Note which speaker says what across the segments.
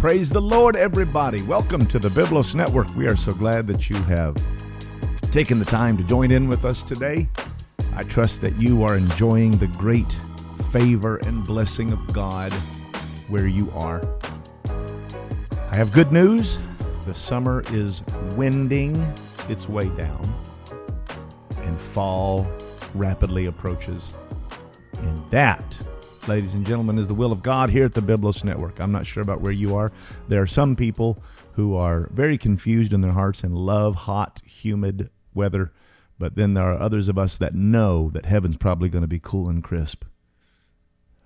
Speaker 1: Praise the Lord, everybody. Welcome to the Biblos Network. We are so glad that you have taken the time to join in with us today. I trust that you are enjoying the great favor and blessing of God where you are. I have good news. The summer is winding its way down, and fall rapidly approaches. And that ladies and gentlemen, is the will of God here at the Biblos Network. I'm not sure about where you are. There are some people who are very confused in their hearts and love hot, humid weather, but then there are others of us that know that heaven's probably going to be cool and crisp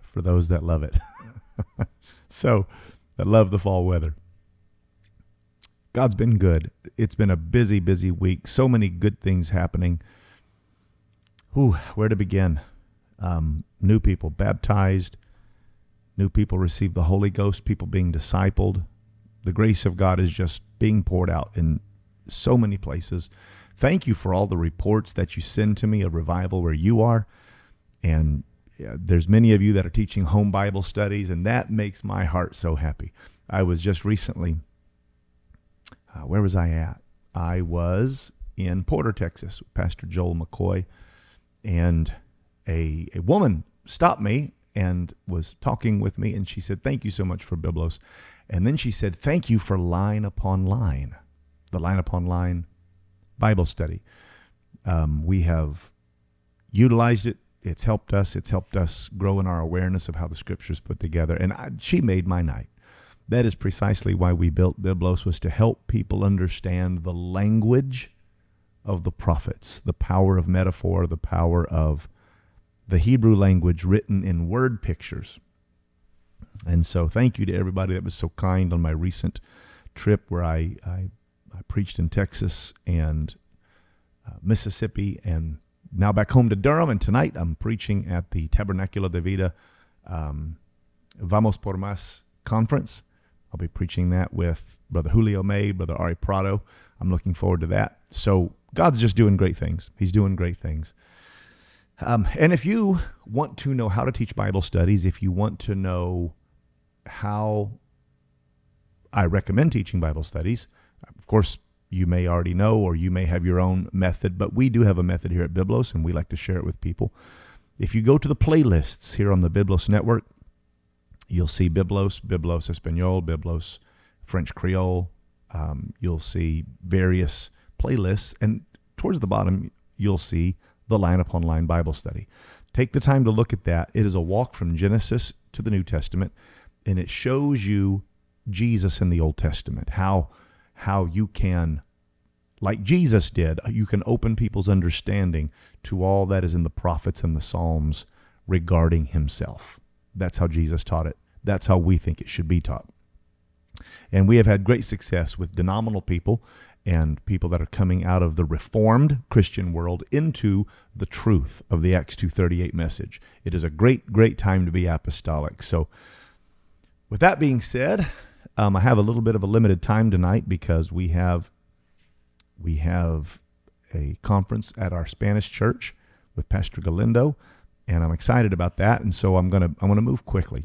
Speaker 1: for those that love it. so, that love the fall weather. God's been good. It's been a busy, busy week. So many good things happening. Whew, where to begin? Um, new people baptized, new people receive the Holy Ghost, people being discipled. The grace of God is just being poured out in so many places. Thank you for all the reports that you send to me of revival where you are. And yeah, there's many of you that are teaching home Bible studies, and that makes my heart so happy. I was just recently, uh, where was I at? I was in Porter, Texas, with Pastor Joel McCoy, and a, a woman stopped me and was talking with me, and she said, Thank you so much for Biblos. And then she said, Thank you for line upon line, the line upon line Bible study. Um, we have utilized it. It's helped us. It's helped us grow in our awareness of how the scriptures put together. And I, she made my night. That is precisely why we built Biblos was to help people understand the language of the prophets, the power of metaphor, the power of the Hebrew language written in word pictures. And so, thank you to everybody that was so kind on my recent trip where I, I, I preached in Texas and uh, Mississippi, and now back home to Durham. And tonight I'm preaching at the Tabernaculo de Vida um, Vamos por Más conference. I'll be preaching that with Brother Julio May, Brother Ari Prado. I'm looking forward to that. So, God's just doing great things. He's doing great things. Um, and if you want to know how to teach Bible studies, if you want to know how I recommend teaching Bible studies, of course, you may already know or you may have your own method, but we do have a method here at Biblos and we like to share it with people. If you go to the playlists here on the Biblos Network, you'll see Biblos, Biblos Espanol, Biblos French Creole. Um, you'll see various playlists, and towards the bottom, you'll see the Line Upon Line Bible Study. Take the time to look at that. It is a walk from Genesis to the New Testament, and it shows you Jesus in the Old Testament, how, how you can, like Jesus did, uh, you can open people's understanding to all that is in the prophets and the Psalms regarding himself. That's how Jesus taught it. That's how we think it should be taught. And we have had great success with denominational people and people that are coming out of the reformed Christian world into the truth of the Acts 238 message. It is a great, great time to be apostolic. So, with that being said, um, I have a little bit of a limited time tonight because we have we have a conference at our Spanish church with Pastor Galindo, and I'm excited about that. And so I'm gonna I'm gonna move quickly.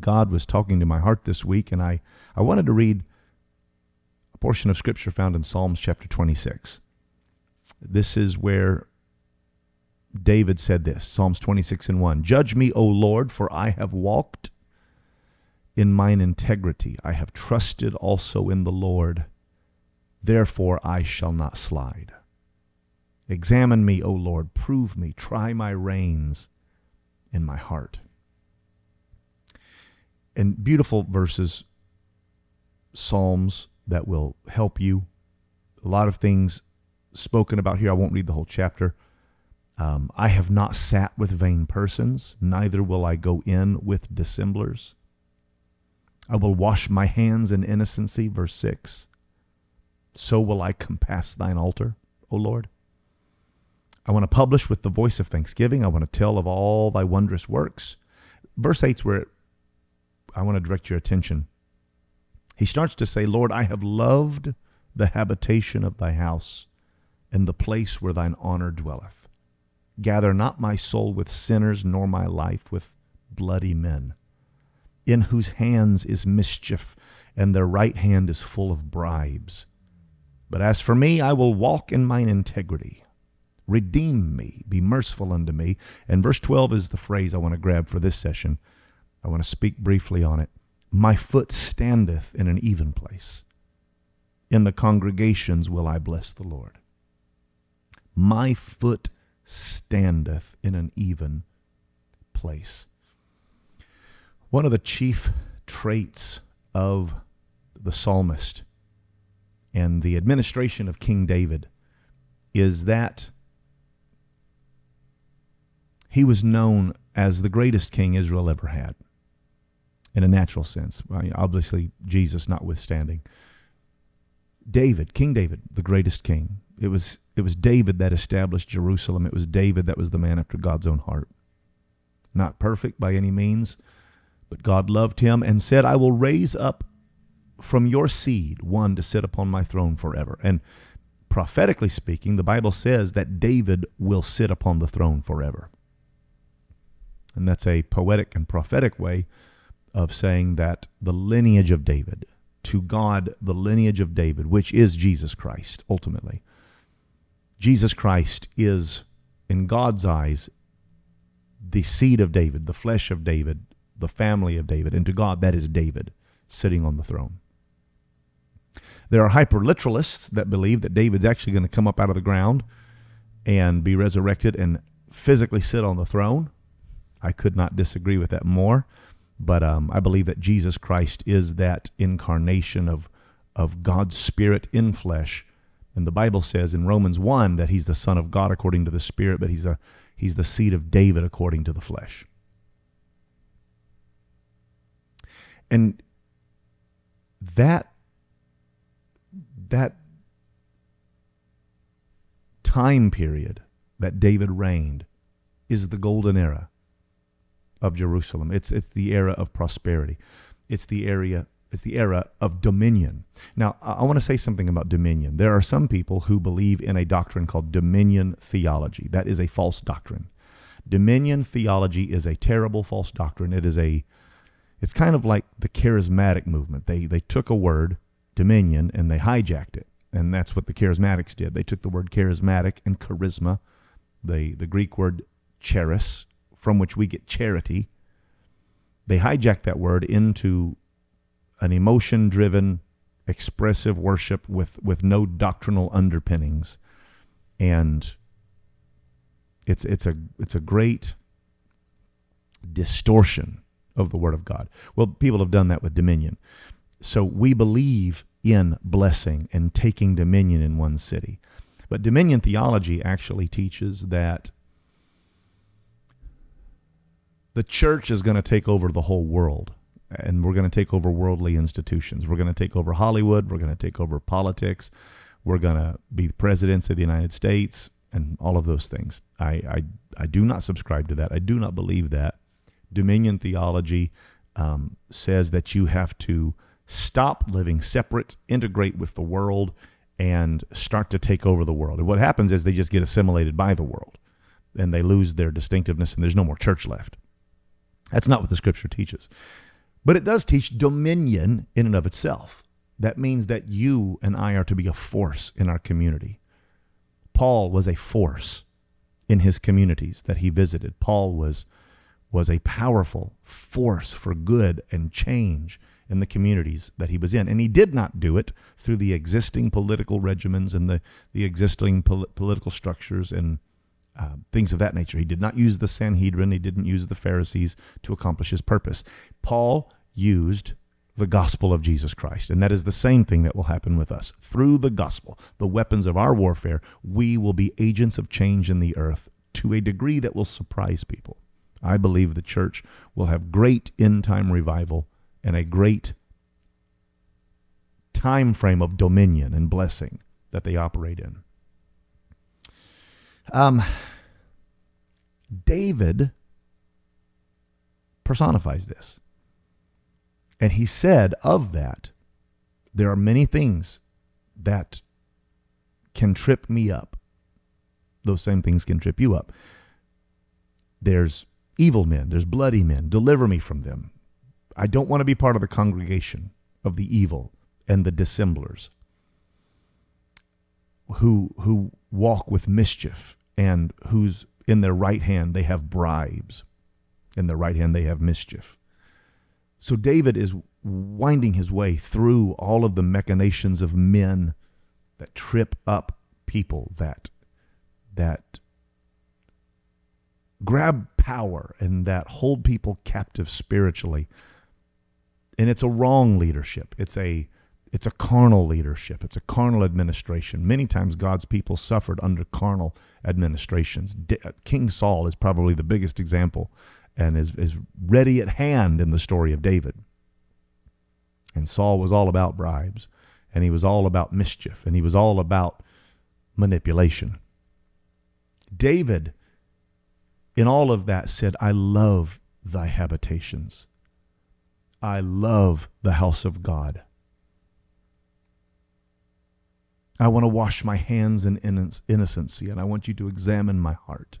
Speaker 1: God was talking to my heart this week, and I I wanted to read portion of scripture found in Psalms chapter 26. This is where David said this Psalms 26 and 1 Judge me, O Lord, for I have walked in mine integrity. I have trusted also in the Lord. Therefore I shall not slide. Examine me, O Lord, prove me, try my reins in my heart. And beautiful verses, Psalms that will help you. A lot of things spoken about here. I won't read the whole chapter. Um, I have not sat with vain persons, neither will I go in with dissemblers. I will wash my hands in innocency, verse 6. So will I compass thine altar, O Lord. I want to publish with the voice of thanksgiving. I want to tell of all thy wondrous works. Verse 8 is where I want to direct your attention he starts to say, Lord, I have loved the habitation of thy house and the place where thine honor dwelleth. Gather not my soul with sinners, nor my life with bloody men. in whose hands is mischief, and their right hand is full of bribes. But as for me, I will walk in mine integrity. Redeem me, be merciful unto me. And verse 12 is the phrase I want to grab for this session. I want to speak briefly on it. My foot standeth in an even place. In the congregations will I bless the Lord. My foot standeth in an even place. One of the chief traits of the psalmist and the administration of King David is that he was known as the greatest king Israel ever had, in a natural sense. Uh, obviously, Jesus notwithstanding. David, King David, the greatest king. It was it was David that established Jerusalem. It was David that was the man after God's own heart. Not perfect by any means, but God loved him and said, "I will raise up from your seed one to sit upon my throne forever." And prophetically speaking, the Bible says that David will sit upon the throne forever. And that's a poetic and prophetic way of saying that the lineage of David, to God, the lineage of David, which is Jesus Christ, ultimately. Jesus Christ is, in God's eyes, the seed of David, the flesh of David, the family of David. And to God, that is David sitting on the throne. There are hyper literalists that believe that David's actually going to come up out of the ground and be resurrected and physically sit on the throne. I could not disagree with that more. But um, I believe that Jesus Christ is that incarnation of, of God's Spirit in flesh. And the Bible says in Romans 1 that he's the Son of God according to the Spirit, but he's, a, he's the seed of David according to the flesh. And that, that time period that David reigned is the golden era of Jerusalem. It's it's the era of prosperity. It's the area it's the era of dominion. Now, I, want to say something about dominion. There are some people who believe in a doctrine called dominion theology. That is a false doctrine. Dominion theology is a terrible false doctrine. It is a it's kind of like the charismatic movement. They they took a word, dominion, and they hijacked it. And that's what the charismatics did. They took the word charismatic and charisma, the, the Greek word charis, from which we get charity, they hijack that word into an emotion driven, expressive worship with, with no doctrinal underpinnings. And it's, it's, a, it's a great distortion of the Word of God. Well, people have done that with dominion. So we believe in blessing and taking dominion in one city. But dominion theology actually teaches that the church is going to take over the whole world and we're going to take over worldly institutions. We're going to take over Hollywood. We're going to take over politics. We're going to be presidents of the United States and all of those things. I, I, I do not subscribe to that. I do not believe that. Dominion theology um, says that you have to stop living separate, integrate with the world, and start to take over the world. And what happens is they just get assimilated by the world and they lose their distinctiveness and there's no more church left. That's not what the scripture teaches. But it does teach dominion in and of itself. That means that you and I are to be a force in our community. Paul was a force in his communities that he visited. Paul was was a powerful force for good and change in the communities that he was in. And he did not do it through the existing political regimens and the, the existing pol- political structures and uh, things of that nature. He did not use the Sanhedrin, he didn't use the Pharisees to accomplish his purpose. Paul used the gospel of Jesus Christ. And that is the same thing that will happen with us. Through the gospel, the weapons of our warfare, we will be agents of change in the earth to a degree that will surprise people. I believe the church will have great end time revival and a great time frame of dominion and blessing that they operate in. Um, David personifies this. And he said of that, there are many things that can trip me up. Those same things can trip you up. There's evil men, there's bloody men. Deliver me from them. I don't want to be part of the congregation of the evil and the dissemblers who who walk with mischief and whose in their right hand they have bribes in their right hand they have mischief. So david is winding his way through all of the machinations of men that trip up people that that grab power and that hold people captive spiritually. And it's a wrong leadership. It's a it's a carnal leadership. It's a carnal administration. Many times God's people suffered under carnal administrations. Uh, King Saul is probably the biggest example and is, is ready at hand in the story of David. And Saul was all about bribes, and he was all about mischief, and he was all about manipulation. David, in all of that, said, I love thy habitations. I love the house of God. I want to wash my hands in innocency, and I want you to examine my heart.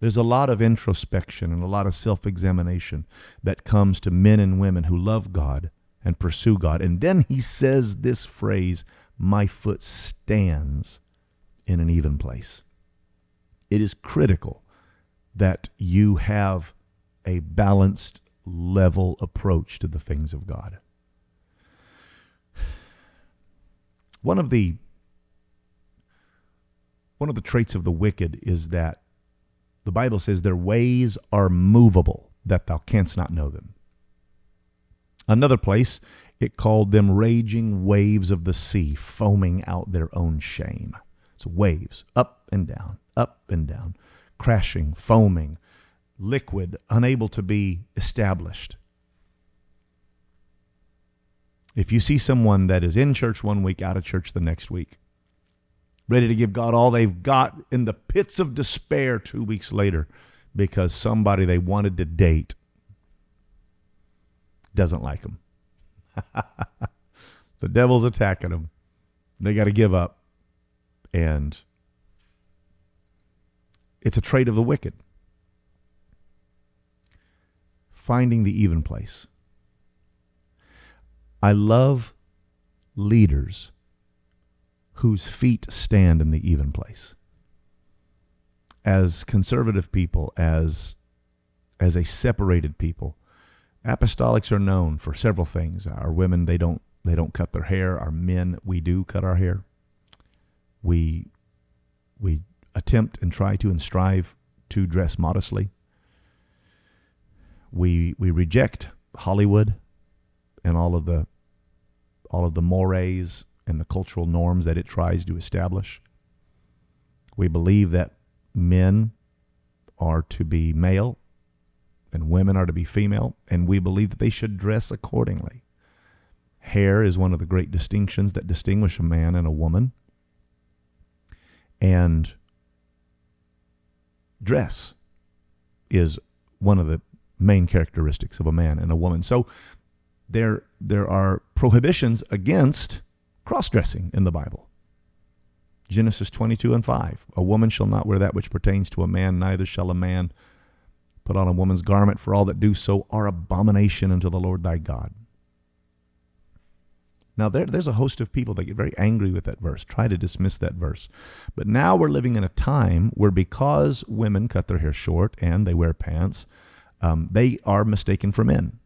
Speaker 1: There's a lot of introspection and a lot of self examination that comes to men and women who love God and pursue God. And then he says this phrase, My foot stands in an even place. It is critical that you have a balanced, level approach to the things of God. One of the one of the traits of the wicked is that the Bible says their ways are movable, that thou canst not know them. Another place, it called them raging waves of the sea, foaming out their own shame. So waves, up and down, up and down, crashing, foaming, liquid, unable to be established. If you see someone that is in church one week, out of church the next week, ready to give God all they've got in the pits of despair two weeks later because somebody they wanted to date doesn't like them. the devil's attacking them. They got to give up. And it's a trait of the wicked. Finding the even place. I love leaders whose feet stand in the even place. As conservative people, as as a separated people, apostolics are known for several things. Our women they don't they don't cut their hair. Our men we do cut our hair. We we attempt and try to and strive to dress modestly. We we reject Hollywood and all of the all of the mores and the cultural norms that it tries to establish. We believe that men are to be male and women are to be female, and we believe that they should dress accordingly. Hair is one of the great distinctions that distinguish a man and a woman. And dress is one of the main characteristics of a man and a woman. So there there are prohibitions against cross dressing in the Bible. Genesis 22 and 5. A woman shall not wear that which pertains to a man, neither shall a man put on a woman's garment, for all that do so are abomination unto the Lord thy God. Now, there, there's a host of people that get very angry with that verse, try to dismiss that verse. But now we're living in a time where because women cut their hair short and they wear pants, um, they are mistaken for men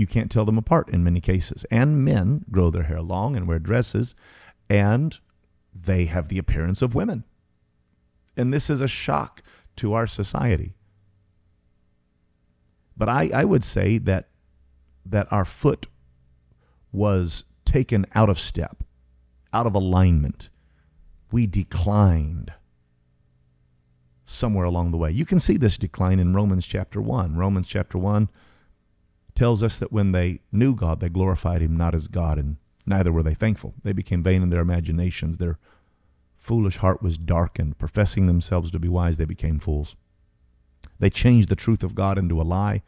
Speaker 1: you can't tell them apart in many cases. And men grow their hair long and wear dresses, and they have the appearance of women. And this is a shock to our society. But I, I would say that that our foot was taken out of step, out of alignment. We declined somewhere along the way. You can see this decline in Romans chapter 1. Romans chapter 1 tells us that when they knew God, they glorified him not as God, and neither were they thankful. They became vain in their imaginations. Their foolish heart was darkened. Professing themselves to be wise, they became fools. They changed the truth of God into a lie.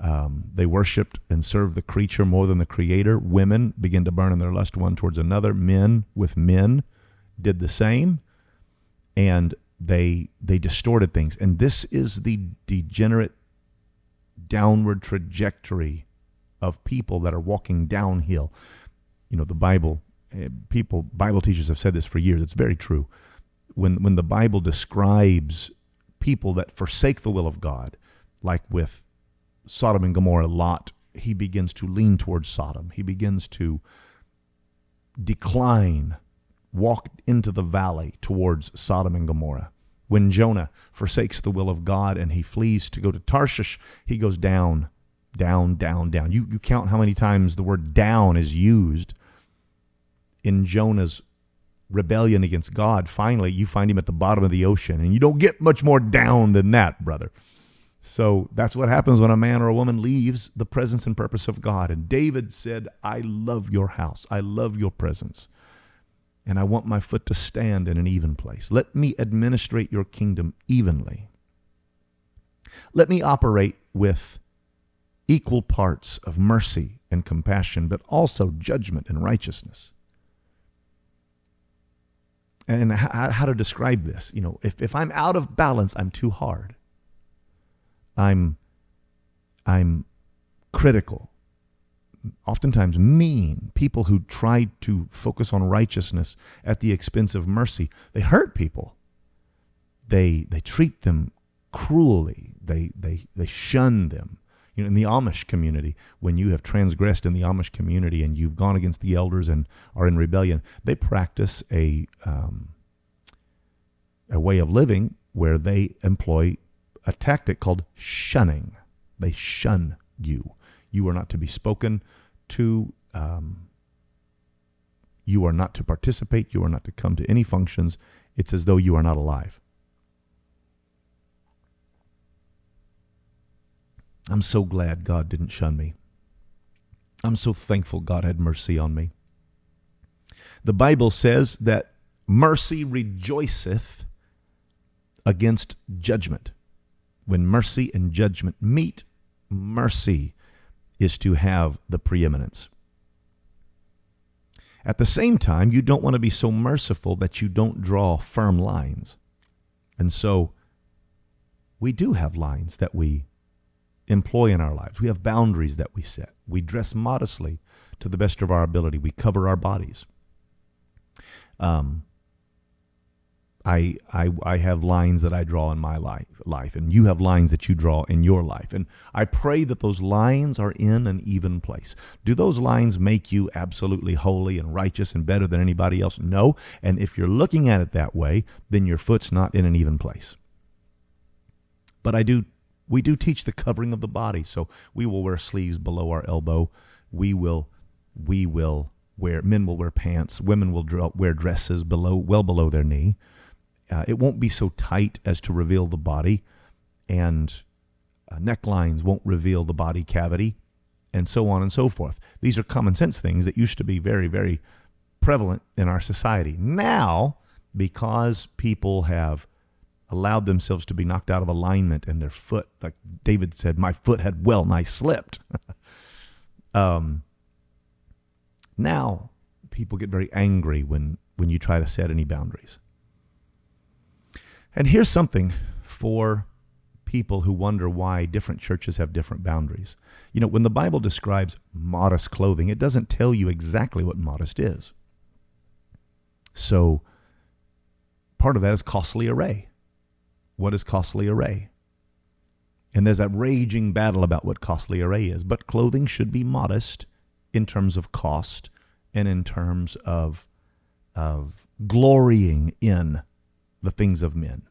Speaker 1: Um, they worshipped and served the creature more than the creator. Women began to burn in their lust one towards another. Men with men did the same. And they they distorted things. And this is the degenerate downward trajectory of people that are walking downhill. You know, the Bible, eh, people, Bible teachers have said this for years. It's very true. When, when the Bible describes people that forsake the will of God, like with Sodom and Gomorrah, Lot, he begins to lean towards Sodom. He begins to decline, walk into the valley towards Sodom and Gomorrah. When Jonah forsakes the will of God and he flees to go to Tarshish, he goes down, down, down, down. You, you count how many times the word down is used in Jonah's rebellion against God. Finally, you find him at the bottom of the ocean, and you don't get much more down than that, brother. So that's what happens when a man or a woman leaves the presence and purpose of God. And David said, I love your house. I love your presence. And I want my foot to stand in an even place. Let me administrate your kingdom evenly. Let me operate with equal parts of mercy and compassion, but also judgment and righteousness. And how, to describe this? You know, if, if I'm out of balance, I'm too hard. I'm I'm critical, oftentimes mean, people who try to focus on righteousness at the expense of mercy. They hurt people. They they treat them cruelly. They they they shun them. You know, in the Amish community, when you have transgressed in the Amish community and you've gone against the elders and are in rebellion, they practice a um, a way of living where they employ a tactic called shunning. They shun you. You are not to be spoken to. Um, you are not to participate. You are not to come to any functions. It's as though you are not alive. I'm so glad God didn't shun me. I'm so thankful God had mercy on me. The Bible says that mercy rejoiceth against judgment. When mercy and judgment meet, mercy is to have the preeminence. At the same time, you don't want to be so merciful that you don't draw firm lines. And so we do have lines that we employ in our lives. We have boundaries that we set. We dress modestly to the best of our ability. We cover our bodies. Um, I, I, I have lines that I draw in my life, life, and you have lines that you draw in your life. And I pray that those lines are in an even place. Do those lines make you absolutely holy and righteous and better than anybody else? No. And if you're looking at it that way, then your foot's not in an even place. But I do, we do teach the covering of the body. So we will wear sleeves below our elbow. We will, we will wear, men will wear pants. Women will wear dresses below, well below their knee. Uh, it won't be so tight as to reveal the body, and uh, necklines won't reveal the body cavity, and so on and so forth. These are common sense things that used to be very, very prevalent in our society. Now, because people have allowed themselves to be knocked out of alignment and their foot, like David said, my foot had well nigh slipped. um, now, people get very angry when, when you try to set any boundaries. And here's something for people who wonder why different churches have different boundaries. You know, when the Bible describes modest clothing, it doesn't tell you exactly what modest is. So, part of that is costly array. What is costly array? And there's that raging battle about what costly array is. But clothing should be modest in terms of cost and in terms of, of glorying in the things of men.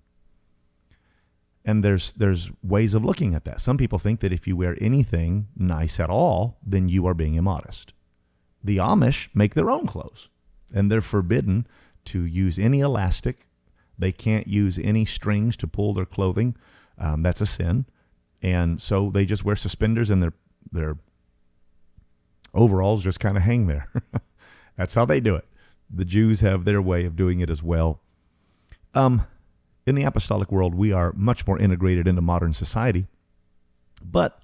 Speaker 1: And there's there's ways of looking at that. Some people think that if you wear anything nice at all, then you are being immodest. The Amish make their own clothes, and they're forbidden to use any elastic. They can't use any strings to pull their clothing. Um, that's a sin, and so they just wear suspenders and their their overalls just kind of hang there. that's how they do it. The Jews have their way of doing it as well. Um, in the apostolic world, we are much more integrated into modern society. But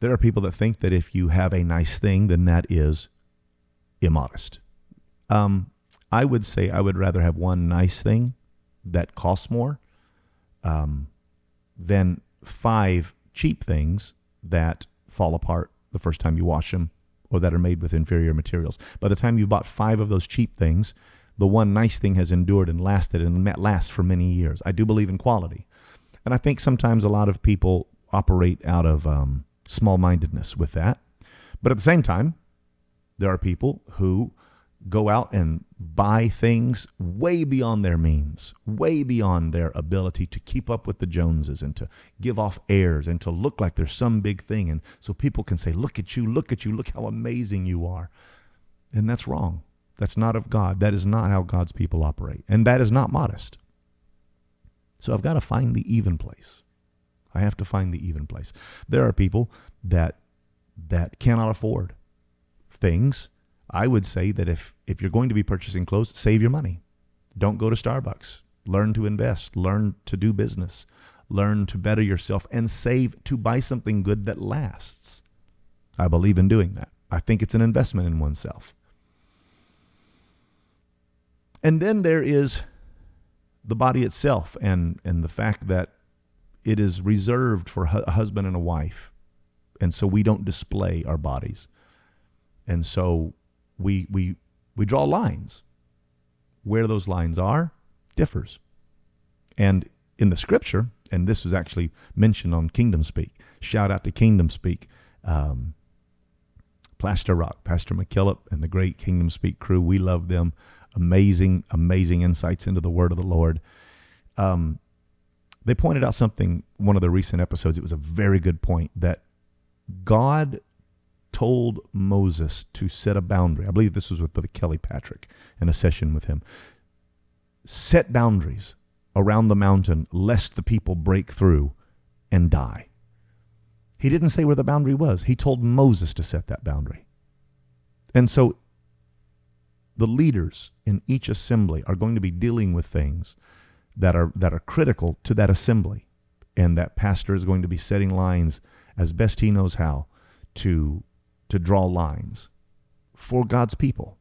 Speaker 1: there are people that think that if you have a nice thing, then that is immodest. Um, I would say I would rather have one nice thing that costs more um, than five cheap things that fall apart the first time you wash them or that are made with inferior materials. By the time you've bought five of those cheap things, the one nice thing has endured and lasted and lasts for many years. I do believe in quality. And I think sometimes a lot of people operate out of um, small mindedness with that. But at the same time, there are people who go out and buy things way beyond their means, way beyond their ability to keep up with the Joneses and to give off airs and to look like there's some big thing. And so people can say, Look at you, look at you, look how amazing you are. And that's wrong. That's not of God. That is not how God's people operate. And that is not modest. So I've got to find the even place. I have to find the even place. There are people that that cannot afford things. I would say that if if you're going to be purchasing clothes, save your money. Don't go to Starbucks. Learn to invest, learn to do business, learn to better yourself and save to buy something good that lasts. I believe in doing that. I think it's an investment in oneself. And then there is the body itself and, and the fact that it is reserved for a husband and a wife. And so we don't display our bodies. And so we, we, we draw lines. Where those lines are differs. And in the scripture, and this was actually mentioned on Kingdom Speak, shout out to Kingdom Speak. Um, Plaster Rock, Pastor McKillop, and the great Kingdom Speak crew. We love them amazing, amazing insights into the word of the Lord. Um, they pointed out something, one of the recent episodes, it was a very good point that God told Moses to set a boundary. I believe this was with Kelly Patrick in a session with him. Set boundaries around the mountain lest the people break through and die. He didn't say where the boundary was. He told Moses to set that boundary. And so the leaders in each assembly are going to be dealing with things that are that are critical to that assembly and that pastor is going to be setting lines as best he knows how to to draw lines for God's people.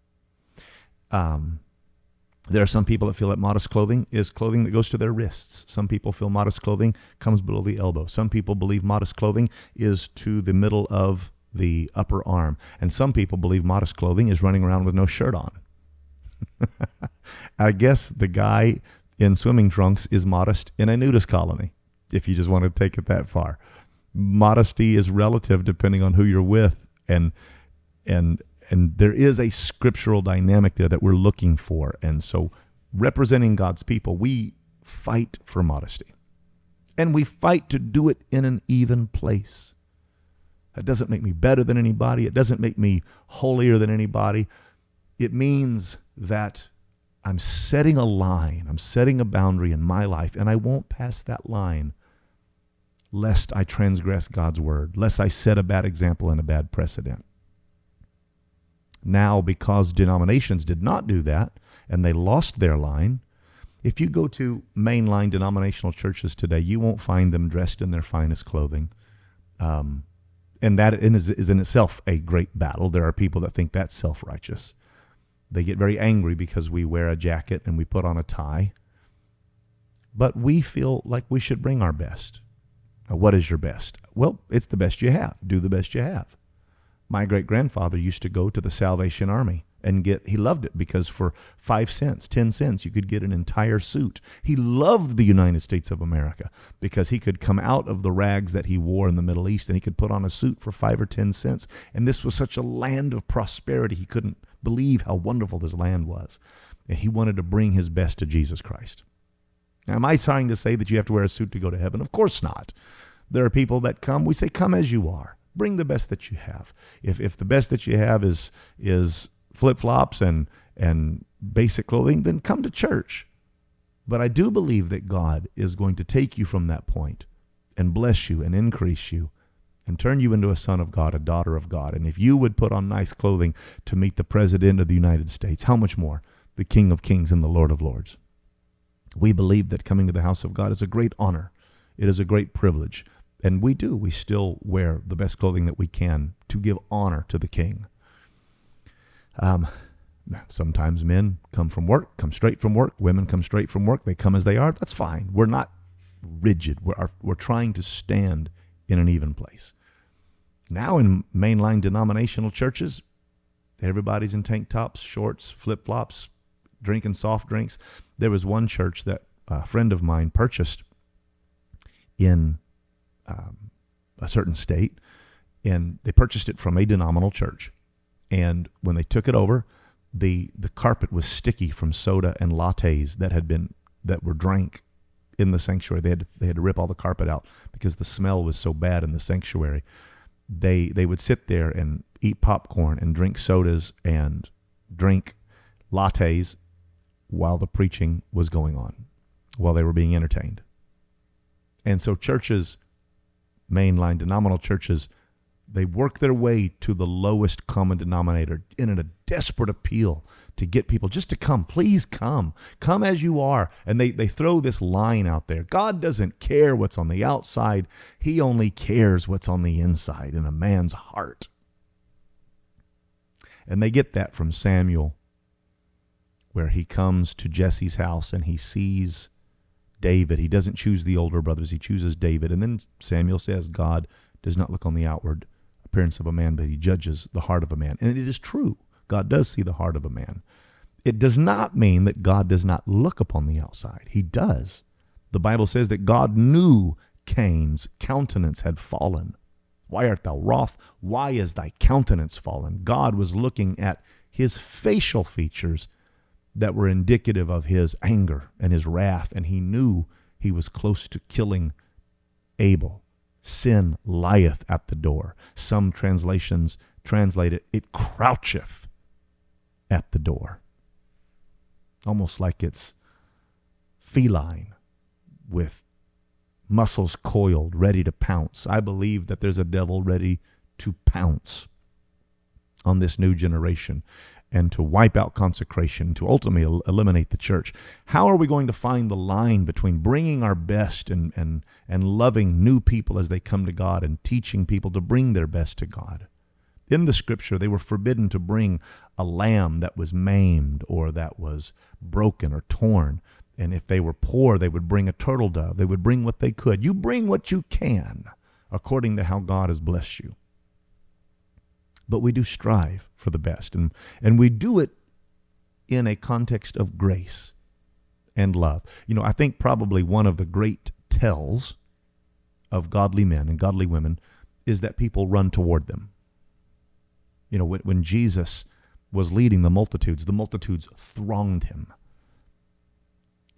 Speaker 1: Um, there are some people that feel that modest clothing is clothing that goes to their wrists. Some people feel modest clothing comes below the elbow. Some people believe modest clothing is to the middle of the upper arm. And some people believe modest clothing is running around with no shirt on. I guess the guy in swimming trunks is modest in a nudist colony, if you just want to take it that far. Modesty is relative depending on who you're with and and and there is a scriptural dynamic there that we're looking for. And so representing God's people, we fight for modesty. And we fight to do it in an even place. That doesn't make me better than anybody. It doesn't make me holier than anybody. It means that I'm setting a line, I'm setting a boundary in my life, and I won't pass that line lest I transgress God's word, lest I set a bad example and a bad precedent. Now, because denominations did not do that and they lost their line, if you go to mainline denominational churches today, you won't find them dressed in their finest clothing. Um, and that is, is in itself a great battle. There are people that think that's self righteous. They get very angry because we wear a jacket and we put on a tie. But we feel like we should bring our best. Now, what is your best? Well, it's the best you have. Do the best you have. My great grandfather used to go to the Salvation Army and get he loved it because for 5 cents 10 cents you could get an entire suit. He loved the united states of america because he could come out of the rags that he wore in the middle east and he could put on a suit for 5 or 10 cents. And this was such a land of prosperity. He couldn't believe how wonderful this land was. And he wanted to bring his best to jesus christ. Now, am i trying to say that you have to wear a suit to go to heaven? Of course not. There are people that come we say come as you are. Bring the best that you have. If, if the best that you have is is flip flops and and basic clothing, then come to church. But I do believe that God is going to take you from that point and bless you and increase you and turn you into a son of God, a daughter of God. And if you would put on nice clothing to meet the President of the United States, how much more the King of Kings and the Lord of Lords? We believe that coming to the house of God is a great honor. It is a great privilege. And we do. We still wear the best clothing that we can to give honor to the King. Um, sometimes men come from work, come straight from work. Women come straight from work. They come as they are. That's fine. We're not rigid. We're, we're trying to stand in an even place. Now, in mainline denominational churches, everybody's in tank tops, shorts, flip flops, drinking soft drinks. There was one church that a friend of mine purchased in um, a certain state, and they purchased it from a denominational church. And when they took it over, the the carpet was sticky from soda and lattes that had been that were drank in the sanctuary. They had to, they had to rip all the carpet out because the smell was so bad in the sanctuary. They they would sit there and eat popcorn and drink sodas and drink lattes while the preaching was going on, while they were being entertained. And so churches, mainline denominational churches, they work their way to the lowest common denominator in a desperate appeal to get people just to come. Please come. Come as you are. And they, they throw this line out there God doesn't care what's on the outside, He only cares what's on the inside in a man's heart. And they get that from Samuel, where he comes to Jesse's house and he sees David. He doesn't choose the older brothers, he chooses David. And then Samuel says, God does not look on the outward appearance of a man, but he judges the heart of a man. And it is true. God does see the heart of a man. It does not mean that God does not look upon the outside. He does. The Bible says that God knew Cain's countenance had fallen. Why art thou wroth? Why is thy countenance fallen? God was looking at his facial features that were indicative of his anger and his wrath, and he knew he was close to killing Abel. Sin lieth at the door. Some translations translate it, it croucheth at the door. Almost like it's feline with muscles coiled, ready to pounce. I believe that there's a devil ready to pounce on this new generation and to wipe out consecration, to ultimately eliminate the church. How are we going to find the line between bringing our best and, and, and loving new people as they come to God and teaching people to bring their best to God? In the scripture, they were forbidden to bring a lamb that was maimed or that was broken or torn. And if they were poor, they would bring a turtle dove. They would bring what they could. You bring what you can according to how God has blessed you but we do strive for the best. And, and we do it in a context of grace and love. You know, I think probably one of the great tells of godly men and godly women is that people run toward them. You know, when, when Jesus was leading the multitudes, the multitudes thronged him.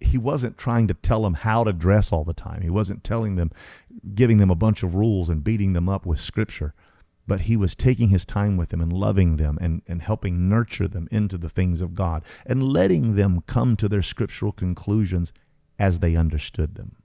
Speaker 1: He wasn't trying to tell them how to dress all the time. He wasn't telling them, giving them a bunch of rules and beating them up with scripture but he was taking his time with them and loving them and, and helping nurture them into the things of God and letting them come to their scriptural conclusions as they understood them.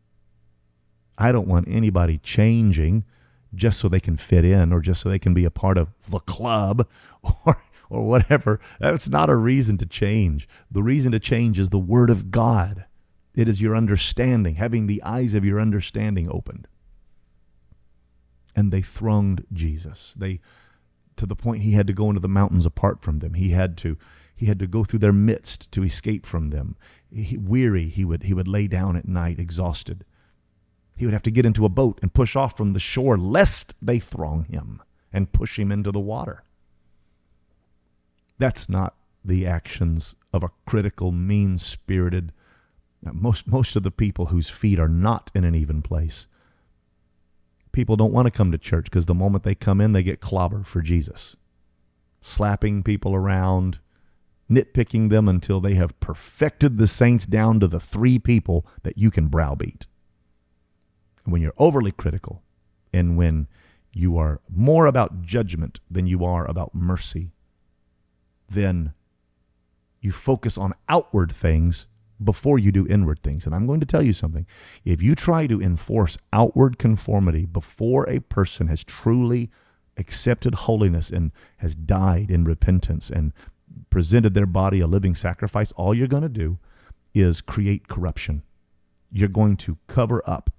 Speaker 1: I don't want anybody changing just so they can fit in or just so they can be a part of the club or or whatever. That's not a reason to change. The reason to change is the word of God. It is your understanding, having the eyes of your understanding opened and they thronged Jesus. They to the point he had to go into the mountains apart from them. He had to he had to go through their midst to escape from them. He, weary, he would he would lay down at night exhausted. He would have to get into a boat and push off from the shore lest they throng him and push him into the water. That's not the actions of a critical, mean-spirited most most of the people whose feet are not in an even place people don't want to come to church because the moment they come in, they get clobbered for Jesus. Slapping people around, nitpicking them until they have perfected the saints down to the three people that you can browbeat. When you're overly critical and when you are more about judgment than you are about mercy, then you focus on outward things before you do inward things. And I'm going to tell you something. If you try to enforce outward conformity before a person has truly accepted holiness and has died in repentance and presented their body a living sacrifice, all you're going to do is create corruption. You're going to cover up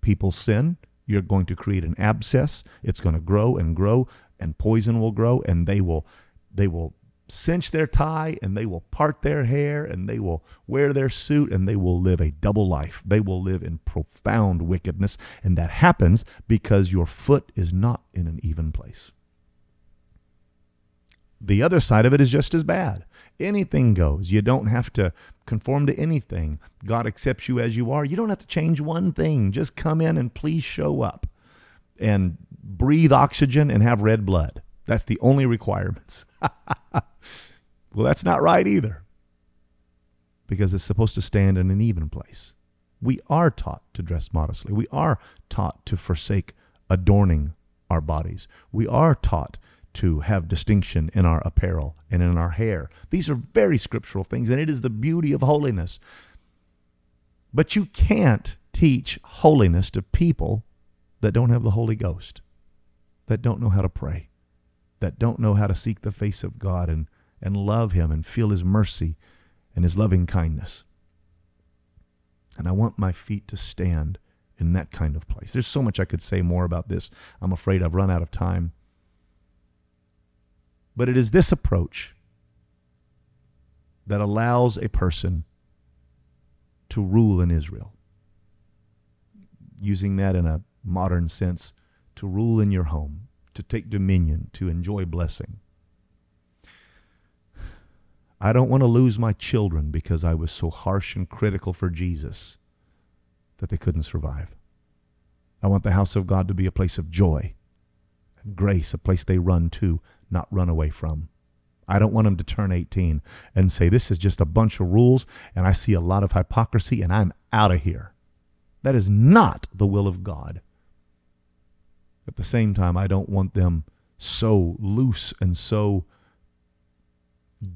Speaker 1: people's sin. You're going to create an abscess. It's going to grow and grow, and poison will grow, and they will they will cinch their tie and they will part their hair and they will wear their suit and they will live a double life. They will live in profound wickedness. And that happens because your foot is not in an even place. The other side of it is just as bad. Anything goes. You don't have to conform to anything. God accepts you as you are. You don't have to change one thing. Just come in and please show up and breathe oxygen and have red blood. That's the only requirements. well, that's not right either because it's supposed to stand in an even place. We are taught to dress modestly. We are taught to forsake adorning our bodies. We are taught to have distinction in our apparel and in our hair. These are very scriptural things, and it is the beauty of holiness. But you can't teach holiness to people that don't have the Holy Ghost, that don't know how to pray, that don't know how to seek the face of God and, and love Him and feel His mercy and His loving kindness. And I want my feet to stand in that kind of place. There's so much I could say more about this. I'm afraid I've run out of time. But it is this approach that allows a person to rule in Israel. Using that in a modern sense, to rule in your home, to take dominion, to enjoy blessing. I don't want to lose my children because I was so harsh and critical for Jesus that they couldn't survive. I want the house of God to be a place of joy and grace, a place they run to, not run away from. I don't want them to turn 18 and say, This is just a bunch of rules, and I see a lot of hypocrisy, and I'm out of here. That is not the will of God. At the same time, I don't want them so loose and so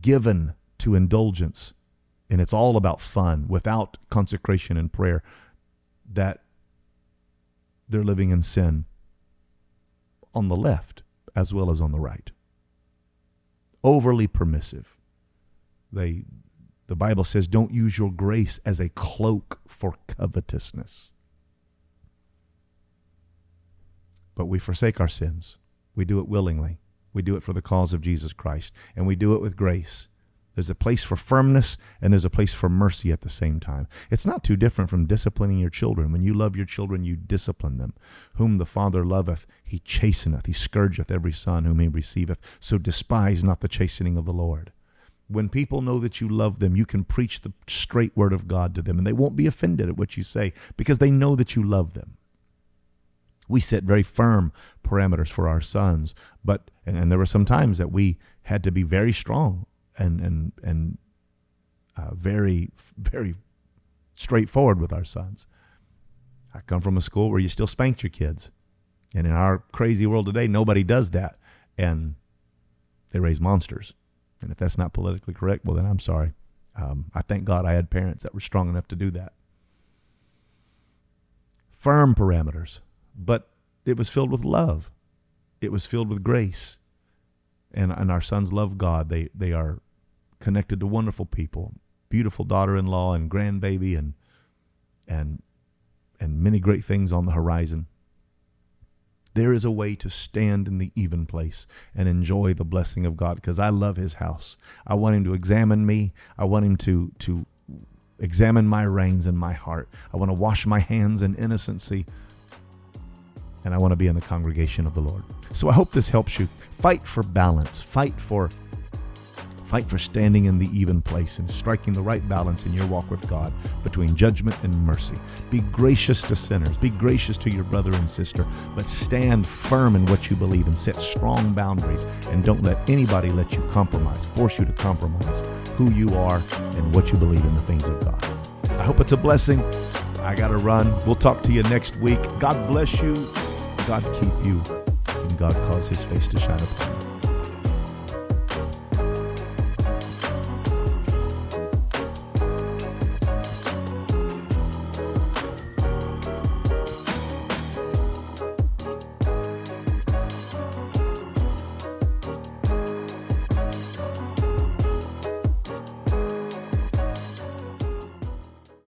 Speaker 1: given to indulgence, and it's all about fun without consecration and prayer, that they're living in sin on the left as well as on the right overly permissive. They, the Bible says, don't use your grace as a cloak for covetousness. But we forsake our sins. We do it willingly. We do it for the cause of Jesus Christ. And we do it with grace. There's a place for firmness and there's a place for mercy at the same time. It's not too different from disciplining your children. When you love your children, you discipline them. Whom the Father loveth, he chasteneth. He scourgeth every son whom he receiveth. So despise not the chastening of the Lord. When people know that you love them, you can preach the straight word of God to them, and they won't be offended at what you say because they know that you love them. We set very firm parameters for our sons, but and, and there were some times that we had to be very strong and and and uh, very very straightforward with our sons. I come from a school where you still spanked your kids, and in our crazy world today, nobody does that, and they raise monsters. And if that's not politically correct, well, then I'm sorry. Um, I thank God I had parents that were strong enough to do that. Firm parameters, but it was filled with love. It was filled with grace. And, and our sons love God. They, they are connected to wonderful people, beautiful daughter-in-law and grandbaby, and and and many great things on the horizon. There is a way to stand in the even place and enjoy the blessing of God because I love His house. I want Him to examine me. I want Him to to examine my reins and my heart. I want to wash my hands in innocency and I want to be in the congregation of the Lord. So I hope this helps you. Fight for balance. Fight for Fight for standing in the even place and striking the right balance in your walk with God between judgment and mercy. Be gracious to sinners, be gracious to your brother and sister, but stand firm in what you believe and set strong boundaries and don't let anybody let you compromise, force you to compromise who you are and what you believe in the things of God. I hope it's a blessing. I got to run. We'll talk to you next week. God bless you. God keep you. And God cause his face to shine upon you.